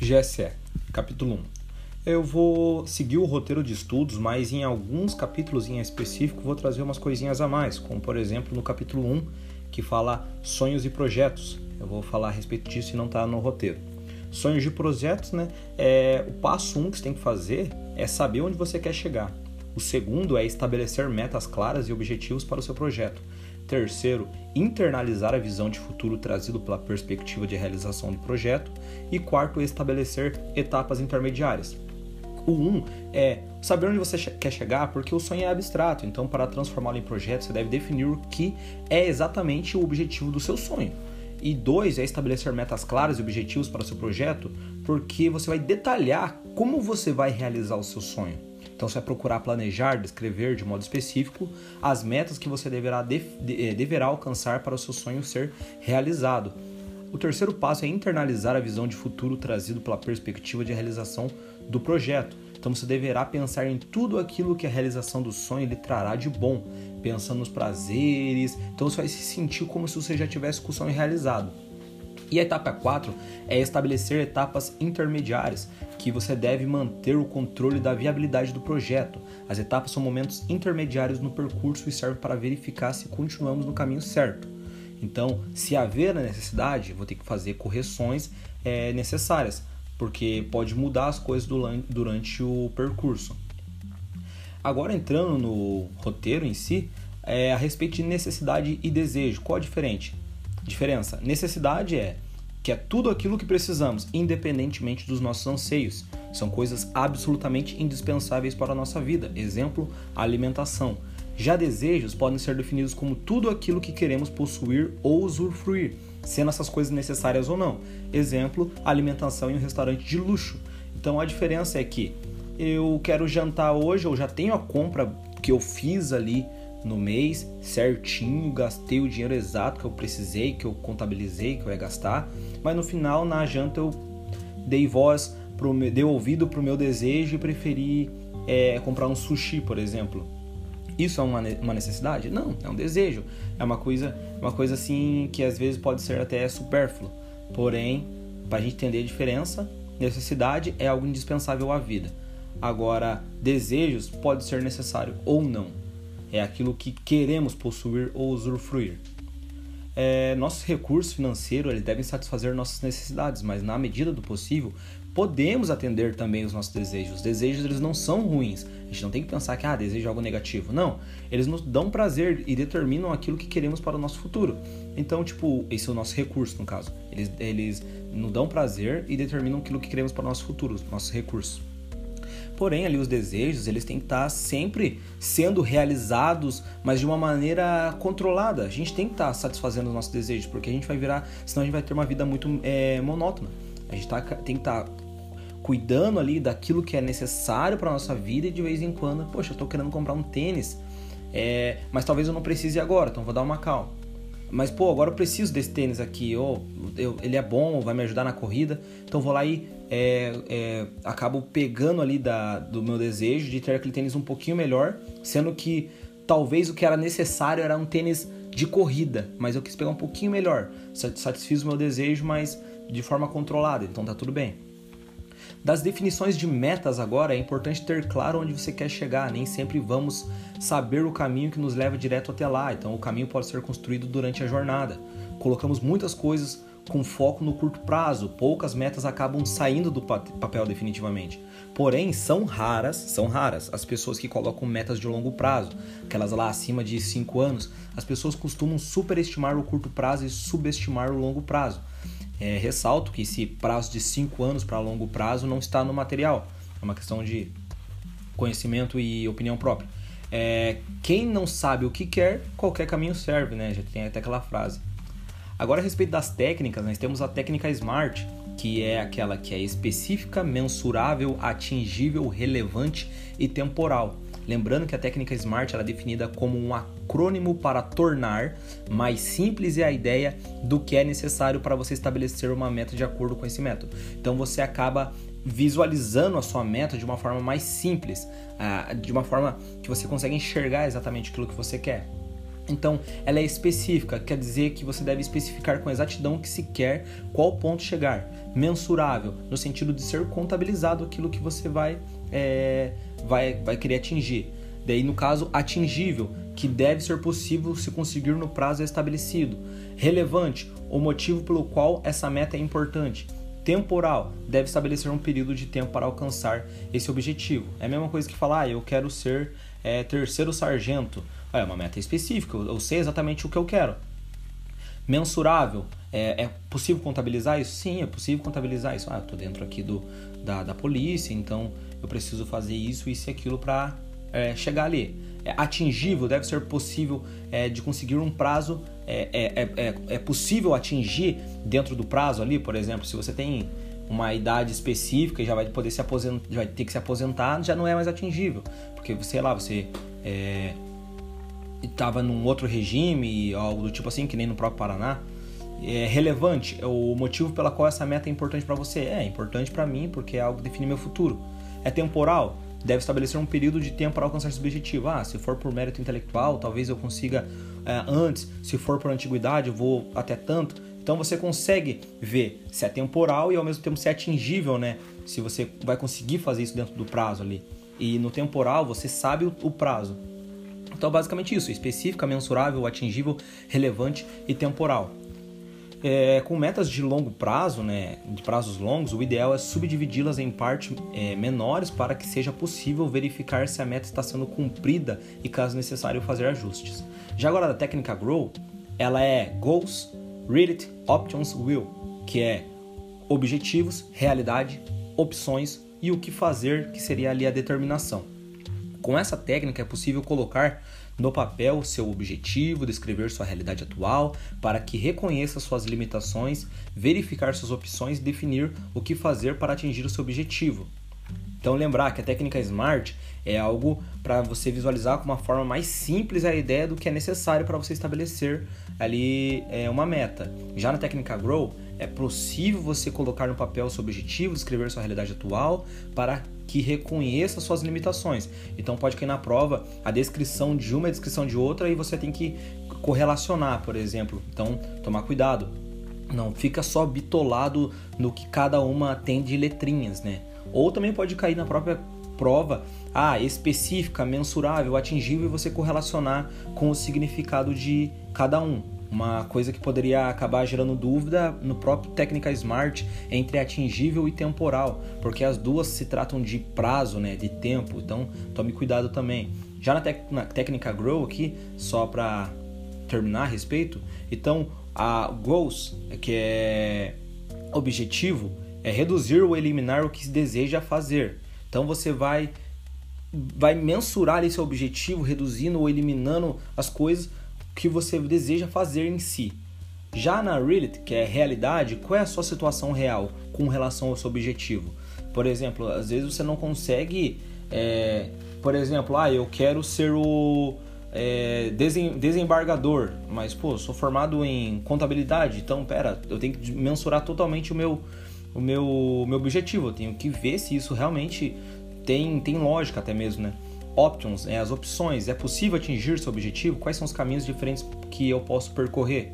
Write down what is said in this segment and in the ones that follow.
GSE, capítulo 1. Eu vou seguir o roteiro de estudos, mas em alguns capítulos em específico vou trazer umas coisinhas a mais, como por exemplo no capítulo 1, que fala sonhos e projetos. Eu vou falar a respeito disso e não está no roteiro. Sonhos de projetos, né? É, o passo 1 um que você tem que fazer é saber onde você quer chegar. O segundo é estabelecer metas claras e objetivos para o seu projeto. Terceiro, internalizar a visão de futuro trazido pela perspectiva de realização do projeto. E quarto, estabelecer etapas intermediárias. O 1 um é saber onde você quer chegar, porque o sonho é abstrato. Então, para transformá-lo em projeto, você deve definir o que é exatamente o objetivo do seu sonho. E dois é estabelecer metas claras e objetivos para o seu projeto, porque você vai detalhar como você vai realizar o seu sonho. Então você vai procurar planejar, descrever de modo específico as metas que você deverá, de, eh, deverá alcançar para o seu sonho ser realizado. O terceiro passo é internalizar a visão de futuro trazido pela perspectiva de realização do projeto. Então você deverá pensar em tudo aquilo que a realização do sonho lhe trará de bom, pensando nos prazeres. Então você vai se sentir como se você já tivesse com o sonho realizado. E a etapa 4 é estabelecer etapas intermediárias, que você deve manter o controle da viabilidade do projeto. As etapas são momentos intermediários no percurso e servem para verificar se continuamos no caminho certo. Então, se haver a necessidade, vou ter que fazer correções é, necessárias, porque pode mudar as coisas durante o percurso. Agora entrando no roteiro em si, é, a respeito de necessidade e desejo, qual a diferença? Diferença. Necessidade é que é tudo aquilo que precisamos, independentemente dos nossos anseios. São coisas absolutamente indispensáveis para a nossa vida. Exemplo, alimentação. Já desejos podem ser definidos como tudo aquilo que queremos possuir ou usufruir, sendo essas coisas necessárias ou não. Exemplo, alimentação em um restaurante de luxo. Então a diferença é que eu quero jantar hoje, eu já tenho a compra que eu fiz ali no mês certinho, gastei o dinheiro exato que eu precisei, que eu contabilizei, que eu ia gastar, mas no final na janta eu dei voz, pro, dei ouvido para o meu desejo e preferi é, comprar um sushi, por exemplo. Isso é uma, uma necessidade? Não, é um desejo. É uma coisa, uma coisa assim que às vezes pode ser até supérfluo. Porém, para a gente entender a diferença, necessidade é algo indispensável à vida. Agora, desejos pode ser necessário ou não é aquilo que queremos possuir ou usufruir. É, nossos recursos financeiros eles devem satisfazer nossas necessidades, mas na medida do possível podemos atender também os nossos desejos. Os desejos eles não são ruins. A gente não tem que pensar que ah, desejo é algo negativo. Não, eles nos dão prazer e determinam aquilo que queremos para o nosso futuro. Então, tipo, esse é o nosso recurso no caso. Eles, eles nos dão prazer e determinam aquilo que queremos para o nosso futuro, os nossos recursos. Porém, ali os desejos, eles têm que estar sempre sendo realizados, mas de uma maneira controlada. A gente tem que estar satisfazendo os nossos desejos, porque a gente vai virar, senão a gente vai ter uma vida muito é, monótona. A gente tá, tem que estar cuidando ali daquilo que é necessário para nossa vida e de vez em quando, poxa, eu estou querendo comprar um tênis, é, mas talvez eu não precise agora, então vou dar uma calma. Mas, pô, agora eu preciso desse tênis aqui, ou eu, ele é bom, vai me ajudar na corrida, então vou lá e é, é, acabo pegando ali da, do meu desejo de ter aquele tênis um pouquinho melhor, sendo que talvez o que era necessário era um tênis de corrida, mas eu quis pegar um pouquinho melhor, satisfiz o meu desejo, mas de forma controlada, então tá tudo bem. Das definições de metas agora, é importante ter claro onde você quer chegar. Nem sempre vamos saber o caminho que nos leva direto até lá, então o caminho pode ser construído durante a jornada. Colocamos muitas coisas com foco no curto prazo, poucas metas acabam saindo do papel definitivamente. Porém, são raras, são raras as pessoas que colocam metas de longo prazo, aquelas lá acima de 5 anos. As pessoas costumam superestimar o curto prazo e subestimar o longo prazo. É, ressalto que esse prazo de 5 anos para longo prazo não está no material, é uma questão de conhecimento e opinião própria. É, quem não sabe o que quer, qualquer caminho serve, né? Já tem até aquela frase. Agora, a respeito das técnicas, nós temos a técnica SMART, que é aquela que é específica, mensurável, atingível, relevante e temporal. Lembrando que a técnica SMART é definida como um acrônimo para tornar mais simples a ideia do que é necessário para você estabelecer uma meta de acordo com esse método. Então você acaba visualizando a sua meta de uma forma mais simples, ah, de uma forma que você consegue enxergar exatamente aquilo que você quer. Então, ela é específica, quer dizer que você deve especificar com exatidão que se quer qual ponto chegar. Mensurável, no sentido de ser contabilizado aquilo que você vai, é, vai, vai querer atingir. Daí, no caso, atingível, que deve ser possível se conseguir no prazo estabelecido. Relevante, o motivo pelo qual essa meta é importante. Temporal, deve estabelecer um período de tempo para alcançar esse objetivo. É a mesma coisa que falar, ah, eu quero ser é, terceiro sargento. É uma meta específica, eu sei exatamente o que eu quero. Mensurável, é, é possível contabilizar isso? Sim, é possível contabilizar isso. Ah, eu estou dentro aqui do, da, da polícia, então eu preciso fazer isso, isso e aquilo para é, chegar ali. É atingível, deve ser possível é, de conseguir um prazo, é, é, é, é, é possível atingir dentro do prazo ali, por exemplo, se você tem uma idade específica e já vai poder se aposentar, vai ter que se aposentar, já não é mais atingível, porque sei lá, você estava num outro regime, algo do tipo assim, que nem no próprio Paraná, é relevante, o motivo pela qual essa meta é importante para você. É, é importante para mim porque é algo que define meu futuro. É temporal, deve estabelecer um período de tempo para alcançar esse objetivo. Ah, se for por mérito intelectual, talvez eu consiga é, antes. Se for por antiguidade, eu vou até tanto. Então você consegue ver se é temporal e ao mesmo tempo se é atingível, né? Se você vai conseguir fazer isso dentro do prazo ali. E no temporal você sabe o, o prazo. Então, basicamente isso: específica, mensurável, atingível, relevante e temporal. É, com metas de longo prazo, né, de prazos longos, o ideal é subdividi-las em partes é, menores para que seja possível verificar se a meta está sendo cumprida e, caso necessário, fazer ajustes. Já agora, da técnica Grow, ela é Goals, Read It, Options, Will, que é objetivos, realidade, opções e o que fazer, que seria ali a determinação. Com essa técnica é possível colocar no papel seu objetivo, descrever sua realidade atual, para que reconheça suas limitações, verificar suas opções e definir o que fazer para atingir o seu objetivo. Então lembrar que a técnica SMART é algo para você visualizar com uma forma mais simples a ideia do que é necessário para você estabelecer ali é, uma meta. Já na técnica Grow é possível você colocar no papel seu objetivo, descrever sua realidade atual para que reconheça suas limitações. Então pode cair na prova a descrição de uma e a descrição de outra e você tem que correlacionar, por exemplo. Então, tomar cuidado. Não fica só bitolado no que cada uma tem de letrinhas, né? Ou também pode cair na própria prova, ah, específica, mensurável, atingível e você correlacionar com o significado de cada um uma coisa que poderia acabar gerando dúvida no próprio técnica Smart entre atingível e temporal, porque as duas se tratam de prazo, né, de tempo, então tome cuidado também. Já na, tec na técnica Grow aqui, só para terminar a respeito, então a Goals, que é objetivo, é reduzir ou eliminar o que se deseja fazer. Então você vai vai mensurar esse objetivo, reduzindo ou eliminando as coisas que você deseja fazer em si. Já na reality, que é realidade, qual é a sua situação real com relação ao seu objetivo? Por exemplo, às vezes você não consegue, é, por exemplo, ah, eu quero ser o é, desembargador, mas pô, sou formado em contabilidade, então pera, eu tenho que mensurar totalmente o meu, o meu, meu objetivo, eu tenho que ver se isso realmente tem, tem lógica até mesmo, né? Options, é, as opções, é possível atingir seu objetivo? Quais são os caminhos diferentes que eu posso percorrer?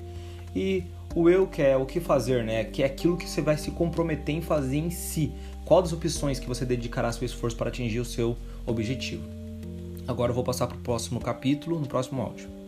E o eu que é o que fazer, né? Que é aquilo que você vai se comprometer em fazer em si. Qual das opções que você dedicará seu esforço para atingir o seu objetivo? Agora eu vou passar para o próximo capítulo, no próximo áudio.